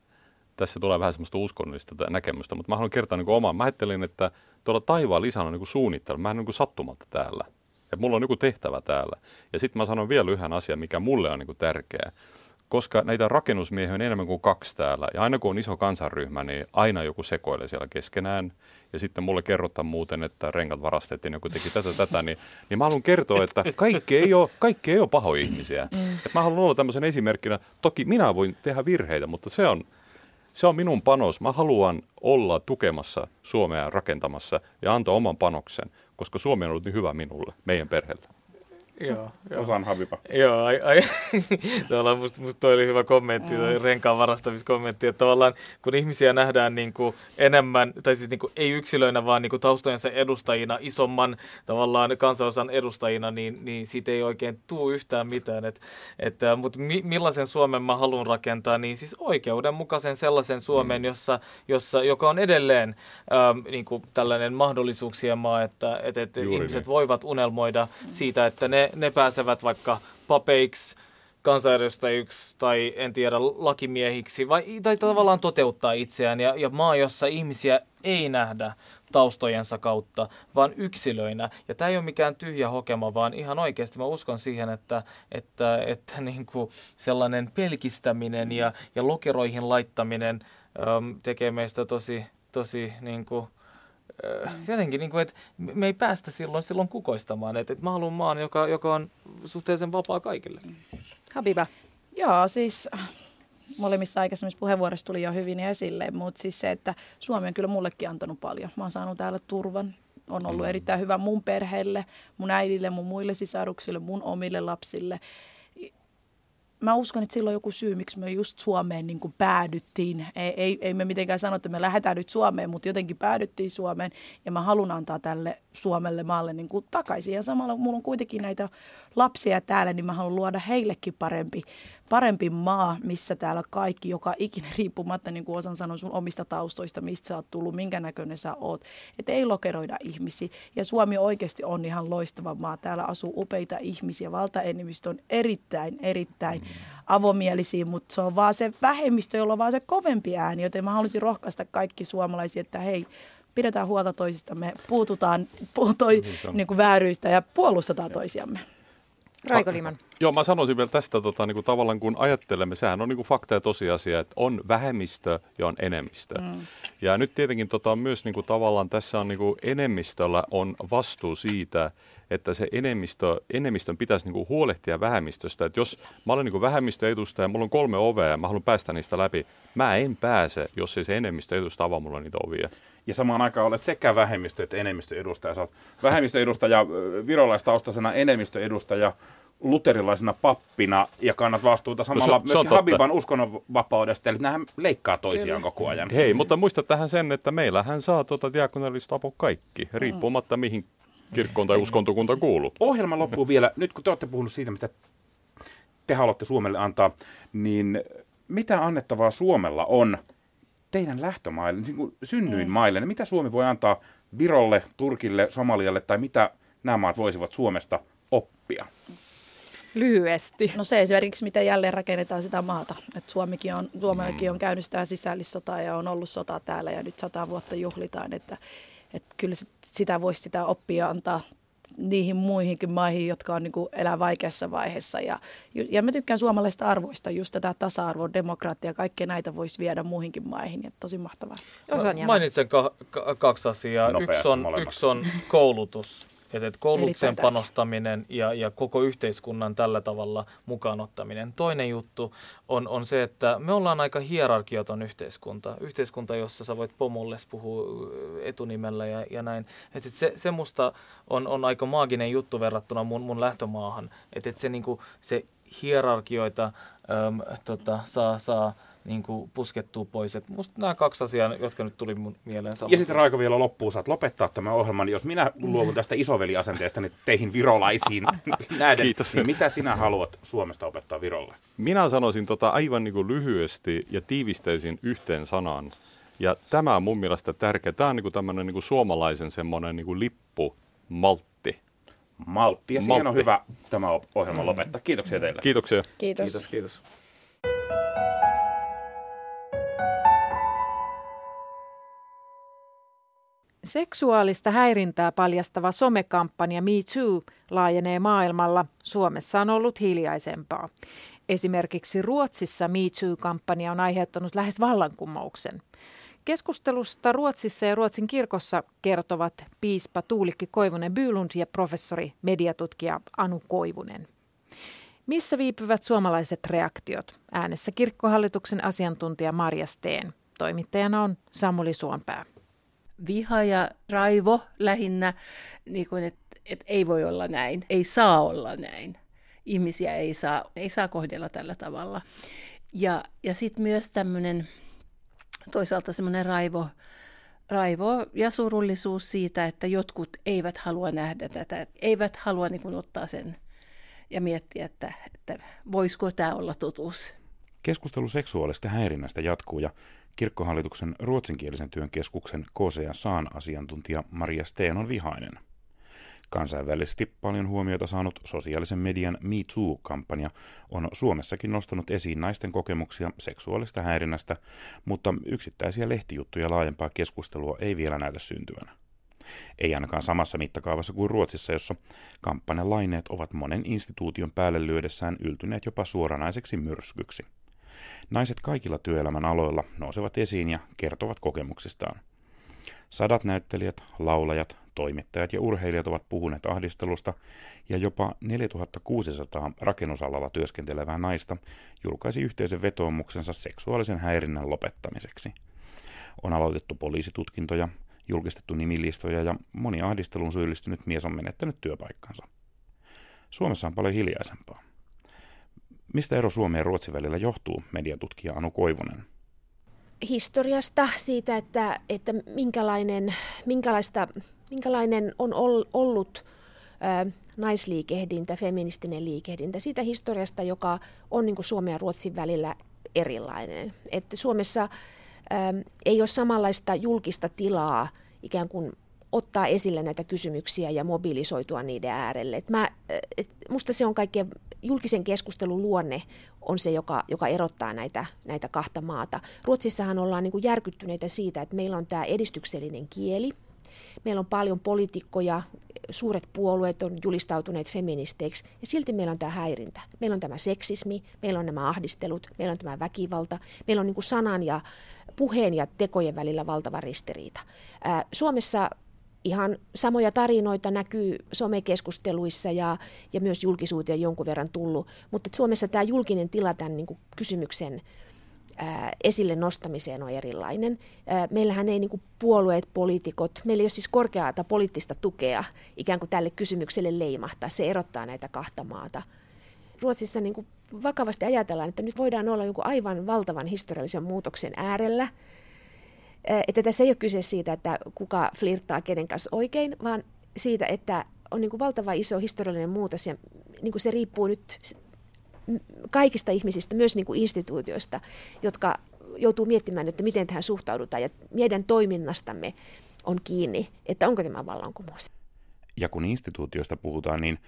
tässä tulee vähän semmoista uskonnollista tä- näkemystä, mutta mä haluan kertoa niin oman. Mä ajattelin, että tuolla taivaan lisänä on niin suunnittelu. Mä en niin sattumalta täällä. Ja mulla on joku tehtävä täällä. Ja sitten mä sanon vielä yhden asian, mikä mulle on niin tärkeä. Koska näitä rakennusmiehiä on enemmän kuin kaksi täällä. Ja aina kun on iso kansanryhmä, niin aina joku sekoilee siellä keskenään. Ja sitten mulle kerrotaan muuten, että renkat varastettiin, joku teki tätä, tätä. Niin, niin mä haluan kertoa, että kaikki ei ole, kaikki ei ole pahoja ihmisiä. Et mä haluan olla tämmöisen esimerkkinä. Toki minä voin tehdä virheitä, mutta se on, se on minun panos. Mä haluan olla tukemassa Suomea rakentamassa ja antaa oman panoksen, koska Suomi on ollut niin hyvä minulle, meidän perheelle. Joo, joo. Osan Habiba. Joo, ai, ai. tavallaan musta, musta toi oli hyvä kommentti, toi renkaan varastamiskommentti, että tavallaan kun ihmisiä nähdään niin kuin enemmän, tai siis niin kuin ei yksilöinä, vaan niin kuin taustojensa edustajina, isomman tavallaan kansanosan edustajina, niin, niin siitä ei oikein tuu yhtään mitään. Et, että, mutta mi, millaisen Suomen mä haluan rakentaa, niin siis oikeudenmukaisen sellaisen Suomen, jossa, jossa, joka on edelleen ähm, niin kuin tällainen mahdollisuuksien maa, että, että, että Juuri ihmiset niin. voivat unelmoida siitä, että ne, ne pääsevät vaikka papeiksi, kansanedustajiksi tai en tiedä lakimiehiksi vai, tai tavallaan toteuttaa itseään ja, ja maa, jossa ihmisiä ei nähdä taustojensa kautta, vaan yksilöinä. Ja tämä ei ole mikään tyhjä hokema, vaan ihan oikeasti mä uskon siihen, että, että, että niin kuin sellainen pelkistäminen ja, ja lokeroihin laittaminen äm, tekee meistä tosi, tosi niin kuin, jotenkin, niin kuin, että me ei päästä silloin, silloin kukoistamaan. Että, että mä haluan maan, joka, joka on suhteellisen vapaa kaikille. Habiba. Joo, siis äh, molemmissa aikaisemmissa puheenvuoroissa tuli jo hyvin esille, mutta siis se, että Suomi on kyllä mullekin antanut paljon. Mä oon saanut täällä turvan. On ollut erittäin hyvä mun perheelle, mun äidille, mun muille sisaruksille, mun omille lapsille. Mä uskon, että sillä on joku syy, miksi me just Suomeen niin kuin päädyttiin. Ei, ei, ei me mitenkään sano, että me lähdetään nyt Suomeen, mutta jotenkin päädyttiin Suomeen. Ja mä haluan antaa tälle Suomelle maalle niin kuin takaisin. Ja samalla mulla on kuitenkin näitä lapsia täällä, niin mä haluan luoda heillekin parempi, parempi maa, missä täällä kaikki, joka ikinä riippumatta, niin kuin osan sanoa sun omista taustoista, mistä sä oot tullut, minkä näköinen sä oot. Että ei lokeroida ihmisiä. Ja Suomi oikeasti on ihan loistava maa. Täällä asuu upeita ihmisiä. Valtaenemmistö on erittäin, erittäin avomielisiä, mutta se on vaan se vähemmistö, jolla on vaan se kovempi ääni. Joten mä haluaisin rohkaista kaikki suomalaisia, että hei, pidetään huolta toisistamme, puututaan puutoi, niin kuin vääryistä ja puolustetaan toisiamme. Raiko Liman. Joo, mä sanoisin vielä tästä tota, niin kuin tavallaan kun ajattelemme, sehän on niin kuin fakta ja tosiasia, että on vähemmistö ja on enemmistö. Mm. Ja nyt tietenkin tota, myös niin kuin, tavallaan tässä on niin kuin, enemmistöllä on vastuu siitä, että se enemmistö, enemmistön pitäisi niin kuin, huolehtia vähemmistöstä. Että jos mä olen niin kuin, vähemmistöedustaja ja mulla on kolme ovea ja mä haluan päästä niistä läpi, mä en pääse, jos ei se enemmistö edusta avaa mulle niitä ovia. Ja samaan aikaan olet sekä vähemmistö- että enemmistöedustaja. Sä oot vähemmistöedustaja virolaistaustaisena, enemmistöedustaja luterilaisena pappina ja kannat vastuuta samalla se on no myöskin totta. Habiban uskonnonvapaudesta. Eli nämähän leikkaa toisiaan koko ajan. Hei, mutta muista tähän sen, että meillähän saa tuota diakonallista apua kaikki, riippumatta mihin kirkkoon tai uskontokunta kuuluu. Ohjelma loppuu vielä. Nyt kun te olette puhunut siitä, mitä te haluatte Suomelle antaa, niin mitä annettavaa Suomella on teidän lähtömaille, niin kuin synnyinmaille? Niin mitä Suomi voi antaa Virolle, Turkille, Somalialle tai mitä nämä maat voisivat Suomesta oppia? Lyhyesti. No se esimerkiksi, miten jälleen rakennetaan sitä maata. Et Suomikin on, Suomellakin on käynyt sitä sisällissotaa ja on ollut sota täällä ja nyt sata vuotta juhlitaan. Että, että kyllä sitä voisi sitä oppia antaa niihin muihinkin maihin, jotka on niin kuin elää vaikeassa vaiheessa. Ja, ja mä tykkään suomalaisista arvoista, just tätä tasa-arvoa, demokratia, kaikkea näitä voisi viedä muihinkin maihin. Ja tosi mahtavaa. Mainitsen ka- ka- kaksi asiaa. yksi on, yksi on koulutus että et koulutuksen panostaminen ja, ja koko yhteiskunnan tällä tavalla mukaan ottaminen. Toinen juttu on, on se, että me ollaan aika hierarkiaton yhteiskunta. Yhteiskunta, jossa sä voit pomolle puhua etunimellä ja, ja näin. Että et se, se musta on, on aika maaginen juttu verrattuna mun, mun lähtömaahan. Että et se, niinku, se hierarkioita äm, tota, saa, saa niin kuin puskettua pois. Et musta nämä kaksi asiaa, jotka nyt tuli mun mieleen. Ja sitten Raiko vielä loppuun, saat lopettaa tämän ohjelman. Jos minä luovun tästä isoveliasenteesta niin teihin virolaisiin näiden, Kiitos. niin mitä sinä haluat Suomesta opettaa Virolle? Minä sanoisin tota aivan niin kuin lyhyesti ja tiivistäisin yhteen sanaan. Ja tämä on mun mielestä tärkeä. Tämä on niin kuin tämmöinen niin kuin suomalaisen semmoinen niin kuin lippu, maltti. Maltti. Ja siihen on hyvä tämä ohjelma lopettaa. Kiitoksia teille. Kiitoksia. Kiitos. Kiitos, kiitos. Seksuaalista häirintää paljastava somekampanja Me Too laajenee maailmalla. Suomessa on ollut hiljaisempaa. Esimerkiksi Ruotsissa Me Too-kampanja on aiheuttanut lähes vallankumouksen. Keskustelusta Ruotsissa ja Ruotsin kirkossa kertovat piispa Tuulikki Koivunen Bylund ja professori mediatutkija Anu Koivunen. Missä viipyvät suomalaiset reaktiot? Äänessä kirkkohallituksen asiantuntija Marja Steen. Toimittajana on Samuli Suompää viha ja raivo lähinnä, niin kuin, että, että ei voi olla näin, ei saa olla näin. Ihmisiä ei saa, ei saa kohdella tällä tavalla. Ja, ja sitten myös tämmöinen toisaalta semmoinen raivo, raivo ja surullisuus siitä, että jotkut eivät halua nähdä tätä, eivät halua niin kuin ottaa sen ja miettiä, että, että voisiko tämä olla totuus. Keskustelu seksuaalista häirinnästä jatkuu ja kirkkohallituksen ruotsinkielisen työn keskuksen KCA Saan asiantuntija Maria Steen on vihainen. Kansainvälisesti paljon huomiota saanut sosiaalisen median Me Too-kampanja on Suomessakin nostanut esiin naisten kokemuksia seksuaalista häirinnästä, mutta yksittäisiä lehtijuttuja laajempaa keskustelua ei vielä näytä syntyvänä. Ei ainakaan samassa mittakaavassa kuin Ruotsissa, jossa kampanjan laineet ovat monen instituution päälle lyödessään yltyneet jopa suoranaiseksi myrskyksi. Naiset kaikilla työelämän aloilla nousevat esiin ja kertovat kokemuksistaan. Sadat näyttelijät, laulajat, toimittajat ja urheilijat ovat puhuneet ahdistelusta ja jopa 4600 rakennusalalla työskentelevää naista julkaisi yhteisen vetoomuksensa seksuaalisen häirinnän lopettamiseksi. On aloitettu poliisitutkintoja, julkistettu nimilistoja ja moni ahdisteluun syyllistynyt mies on menettänyt työpaikkansa. Suomessa on paljon hiljaisempaa. Mistä ero Suomen ja Ruotsin välillä johtuu, mediatutkija Anu Koivunen? Historiasta, siitä, että, että minkälainen, minkälaista, minkälainen on ollut ä, naisliikehdintä, feministinen liikehdintä, siitä historiasta, joka on niin Suomen ja Ruotsin välillä erilainen. Että Suomessa ä, ei ole samanlaista julkista tilaa ikään kuin ottaa esille näitä kysymyksiä ja mobilisoitua niiden äärelle. Et mä, et musta se on kaikkein julkisen keskustelun luonne on se, joka, joka erottaa näitä, näitä kahta maata. Ruotsissahan ollaan niin kuin järkyttyneitä siitä, että meillä on tämä edistyksellinen kieli. Meillä on paljon poliitikkoja, suuret puolueet on julistautuneet feministeiksi ja silti meillä on tämä häirintä. Meillä on tämä seksismi, meillä on nämä ahdistelut, meillä on tämä väkivalta, meillä on niin sanan ja puheen ja tekojen välillä valtava ristiriita. Suomessa ihan samoja tarinoita näkyy somekeskusteluissa ja, ja myös julkisuuteen jonkun verran tullut, mutta Suomessa tämä julkinen tila tämän niin kuin kysymyksen ää, esille nostamiseen on erilainen. Ää, meillähän ei niin kuin puolueet, poliitikot, meillä ei ole siis korkeata poliittista tukea ikään kuin tälle kysymykselle leimahtaa. Se erottaa näitä kahta maata. Ruotsissa niin kuin vakavasti ajatellaan, että nyt voidaan olla jonkun aivan valtavan historiallisen muutoksen äärellä – että tässä ei ole kyse siitä, että kuka flirttaa kenen kanssa oikein, vaan siitä, että on niin kuin valtava iso historiallinen muutos ja niin kuin se riippuu nyt kaikista ihmisistä, myös niin kuin instituutioista, jotka joutuu miettimään, että miten tähän suhtaudutaan ja meidän toiminnastamme on kiinni, että onko tämä vallankumous. Ja kun instituutioista puhutaan, niin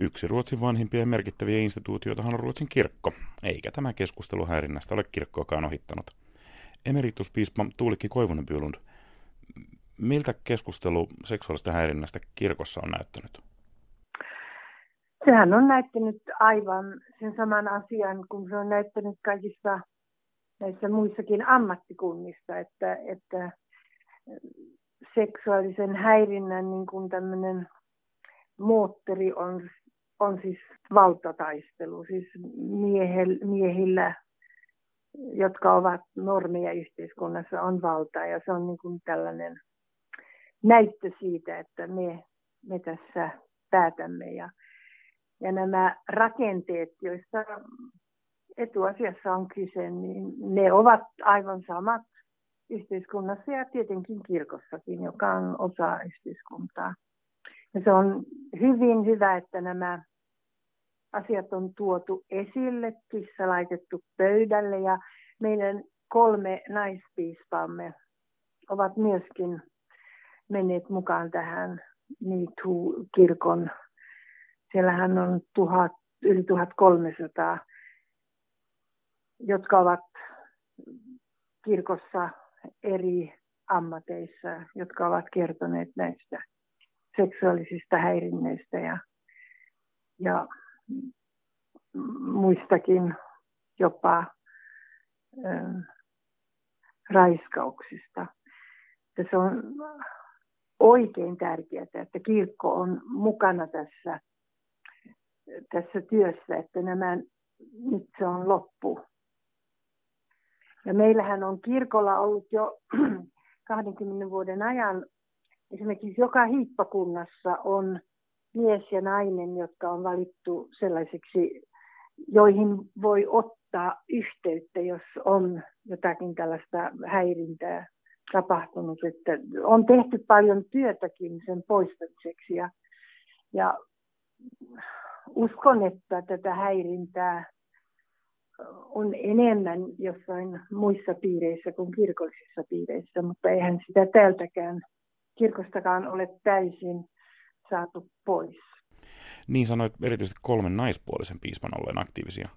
Yksi Ruotsin vanhimpia ja merkittäviä instituutioitahan on Ruotsin kirkko, eikä tämä keskustelu häirinnästä ole kirkkoakaan ohittanut. Emerituspiispa Tuulikki Koivunen Bylund, miltä keskustelu seksuaalista häirinnästä kirkossa on näyttänyt? Sehän on näyttänyt aivan sen saman asian, kun se on näyttänyt kaikissa näissä muissakin ammattikunnissa, että, että seksuaalisen häirinnän niin kuin tämmöinen moottori on, on siis valtataistelu, siis miehel, miehillä, jotka ovat normeja yhteiskunnassa, on valtaa ja se on niin kuin tällainen näyttö siitä, että me, me tässä päätämme ja, ja nämä rakenteet, joissa etuasiassa on kyse, niin ne ovat aivan samat yhteiskunnassa ja tietenkin kirkossakin, joka on osa yhteiskuntaa. Ja se on hyvin hyvä, että nämä asiat on tuotu esille, kissa laitettu pöydälle ja meidän kolme naispiispaamme ovat myöskin menneet mukaan tähän MeToo-kirkon. Siellähän on tuhat, yli 1300, jotka ovat kirkossa eri ammateissa, jotka ovat kertoneet näistä seksuaalisista häirinnöistä ja, ja muistakin jopa ö, raiskauksista. Se on oikein tärkeää, että kirkko on mukana tässä, tässä työssä, että nämä, nyt se on loppu. Ja meillähän on kirkolla ollut jo 20 vuoden ajan, esimerkiksi joka hiippakunnassa on mies ja nainen, jotka on valittu sellaisiksi, joihin voi ottaa yhteyttä, jos on jotakin tällaista häirintää tapahtunut. Että on tehty paljon työtäkin sen poistamiseksi ja, ja uskon, että tätä häirintää on enemmän jossain muissa piireissä kuin kirkollisissa piireissä, mutta eihän sitä täältäkään kirkostakaan ole täysin saatu pois. Niin sanoit erityisesti kolmen naispuolisen piispan olleen aktiivisia.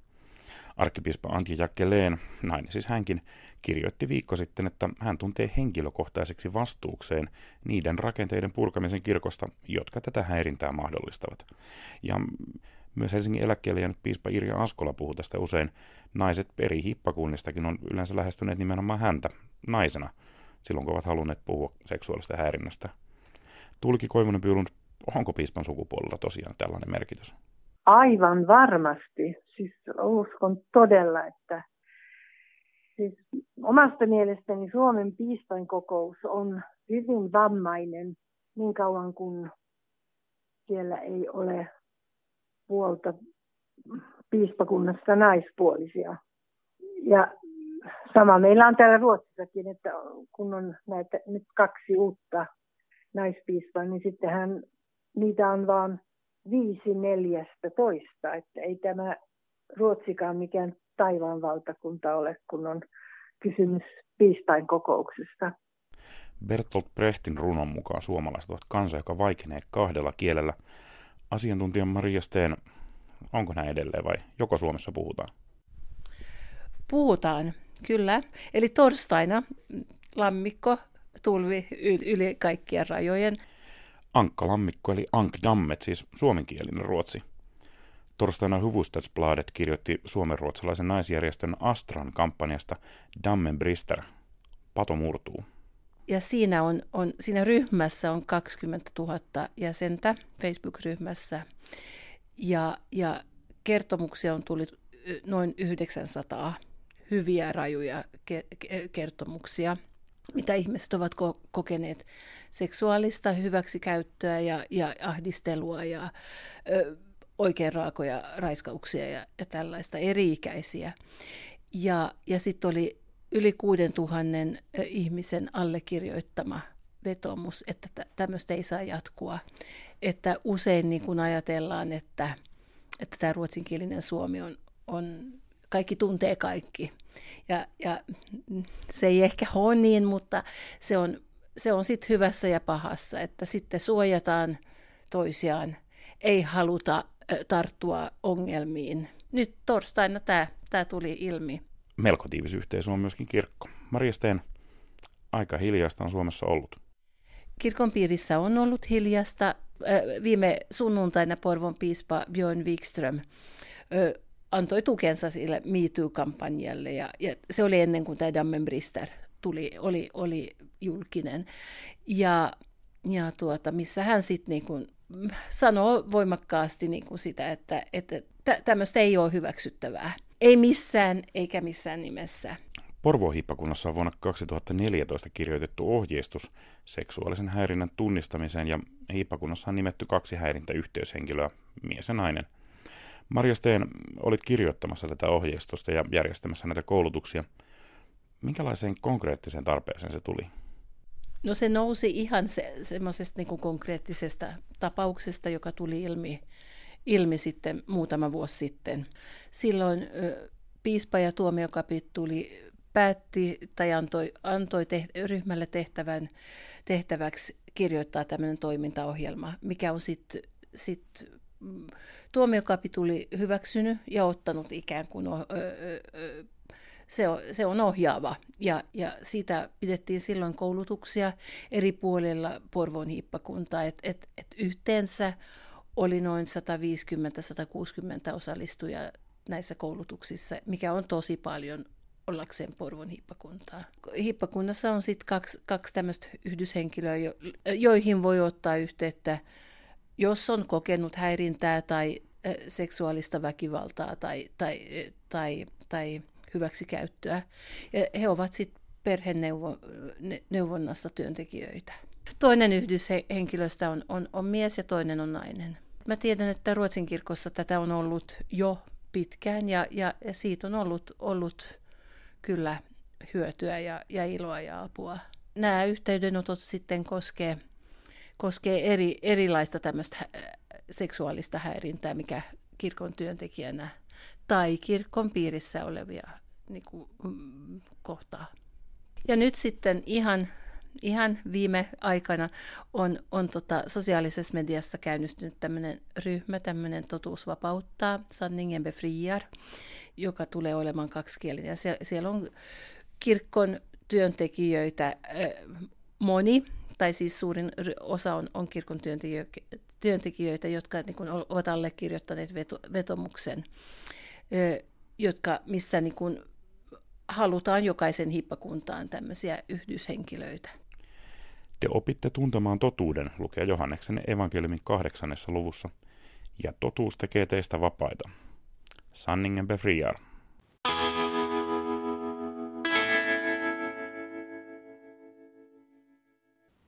Arkkipiispa Antje Jakkeleen, nainen siis hänkin, kirjoitti viikko sitten, että hän tuntee henkilökohtaiseksi vastuukseen niiden rakenteiden purkamisen kirkosta, jotka tätä häirintää mahdollistavat. Ja myös Helsingin eläkkeelle jäänyt piispa Irja Askola puhuu tästä usein. Naiset eri hippakunnistakin on yleensä lähestyneet nimenomaan häntä naisena, silloin kun ovat halunneet puhua seksuaalista häirinnästä. Tuulikki Koivunen Pyylund, onko piispan sukupuolella tosiaan tällainen merkitys? Aivan varmasti. Siis uskon todella, että siis omasta mielestäni Suomen piispan kokous on hyvin vammainen niin kauan kuin siellä ei ole puolta piispakunnassa naispuolisia. Ja sama meillä on täällä Ruotsissakin, että kun on näitä nyt kaksi uutta naispiispaa, niin sittenhän niitä on vaan viisi neljästä toista, että ei tämä Ruotsikaan mikään taivaan valtakunta ole, kun on kysymys piistain kokouksesta. Bertolt Brechtin runon mukaan suomalaiset ovat kansa, joka vaikenee kahdella kielellä. Asiantuntija Maria Steen, onko näin edelleen vai joko Suomessa puhutaan? Puhutaan, kyllä. Eli torstaina lammikko tulvi yli kaikkien rajojen. Ankkalammikko eli Ankdammet, siis suomenkielinen ruotsi. Torstaina Huvudstadsbladet kirjoitti suomenruotsalaisen naisjärjestön Astran kampanjasta Dammen Brister. Pato murtuu. Ja siinä, on, on, siinä ryhmässä on 20 000 jäsentä Facebook-ryhmässä. Ja, ja kertomuksia on tullut noin 900 hyviä, rajuja ke- kertomuksia – mitä ihmiset ovat ko- kokeneet seksuaalista hyväksikäyttöä ja, ja ahdistelua ja ö, oikein raakoja raiskauksia ja, ja tällaista eri-ikäisiä. Ja, ja sitten oli yli 6000 ihmisen allekirjoittama vetomus, että tämmöistä ei saa jatkua. Että usein niin kun ajatellaan, että, että tämä ruotsinkielinen Suomi on, on kaikki tuntee kaikki. Ja, ja se ei ehkä ole niin, mutta se on, se on sitten hyvässä ja pahassa, että sitten suojataan toisiaan. Ei haluta tarttua ongelmiin. Nyt torstaina tämä, tämä tuli ilmi. Melko tiivis yhteisö on myöskin kirkko. Maria Steen, aika hiljasta on Suomessa ollut. Kirkon piirissä on ollut hiljasta. Viime sunnuntaina Porvon piispa Björn Wikström antoi tukensa sille MeToo-kampanjalle ja, ja se oli ennen kuin tämä Dammenbrister tuli, oli, oli julkinen. Ja, ja tuota, missä hän sitten niin sanoo voimakkaasti niin kuin sitä, että, että tämmöistä ei ole hyväksyttävää. Ei missään eikä missään nimessä. Porvohiippakunnassa on vuonna 2014 kirjoitettu ohjeistus seksuaalisen häirinnän tunnistamiseen ja hiippakunnassa on nimetty kaksi häirintäyhteyshenkilöä, mies ja nainen. Marja Steen, olit kirjoittamassa tätä ohjeistusta ja järjestämässä näitä koulutuksia. Minkälaiseen konkreettiseen tarpeeseen se tuli? No se nousi ihan se, semmoisesta niin konkreettisesta tapauksesta, joka tuli ilmi, ilmi sitten muutama vuosi sitten. Silloin ö, piispa ja tuomiokapituli päätti tai antoi, antoi teht, ryhmälle tehtävän, tehtäväksi kirjoittaa tämmöinen toimintaohjelma, mikä on sitten sit, tuomiokapituli hyväksynyt ja ottanut ikään kuin ö, ö, ö, se on, se on ohjaava. Ja, ja siitä pidettiin silloin koulutuksia eri puolilla Porvoon hiippakuntaa, että et, et yhteensä oli noin 150-160 osallistujaa näissä koulutuksissa, mikä on tosi paljon ollakseen Porvon hiippakuntaa. Hiippakunnassa on sitten kaksi, kaksi tämmöistä yhdyshenkilöä, jo, joihin voi ottaa yhteyttä, jos on kokenut häirintää tai seksuaalista väkivaltaa tai, tai, tai, tai hyväksikäyttöä. Ja he ovat sitten perheneuvonnassa työntekijöitä. Toinen yhdyshenkilöstä on, on, on mies ja toinen on nainen. Mä tiedän, että Ruotsin kirkossa tätä on ollut jo pitkään ja, ja, ja siitä on ollut, ollut kyllä hyötyä ja, ja iloa ja apua. Nämä yhteydenotot sitten koskee, koskee eri, erilaista tämmöistä seksuaalista häirintää, mikä kirkon työntekijänä tai kirkon piirissä olevia niin kuin, mm, kohtaa. Ja nyt sitten ihan, ihan viime aikana on, on tota, sosiaalisessa mediassa käynnistynyt tämmöinen ryhmä, tämmöinen Totuus vapauttaa, Sanningen befriar, joka tulee olemaan kaksikielinen. Ja siellä, siellä on kirkon työntekijöitä äh, moni, tai siis suurin osa on, on kirkon työntekijöitä, jotka niin kuin, ovat allekirjoittaneet veto, vetomuksen, äh, jotka, missä niin kuin, halutaan jokaisen hippakuntaan tämmöisiä yhdyshenkilöitä. Te opitte tuntemaan totuuden, lukee Johanneksen evankeliumin kahdeksannessa luvussa, ja totuus tekee teistä vapaita. Sanningen befriar.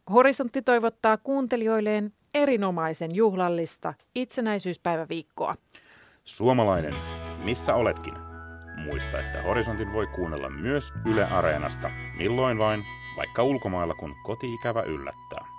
Horisontti toivottaa kuuntelijoilleen erinomaisen juhlallista itsenäisyyspäiväviikkoa. Suomalainen, missä oletkin? Muista, että Horisontin voi kuunnella myös Yle Areenasta, milloin vain, vaikka ulkomailla kun koti-ikävä yllättää.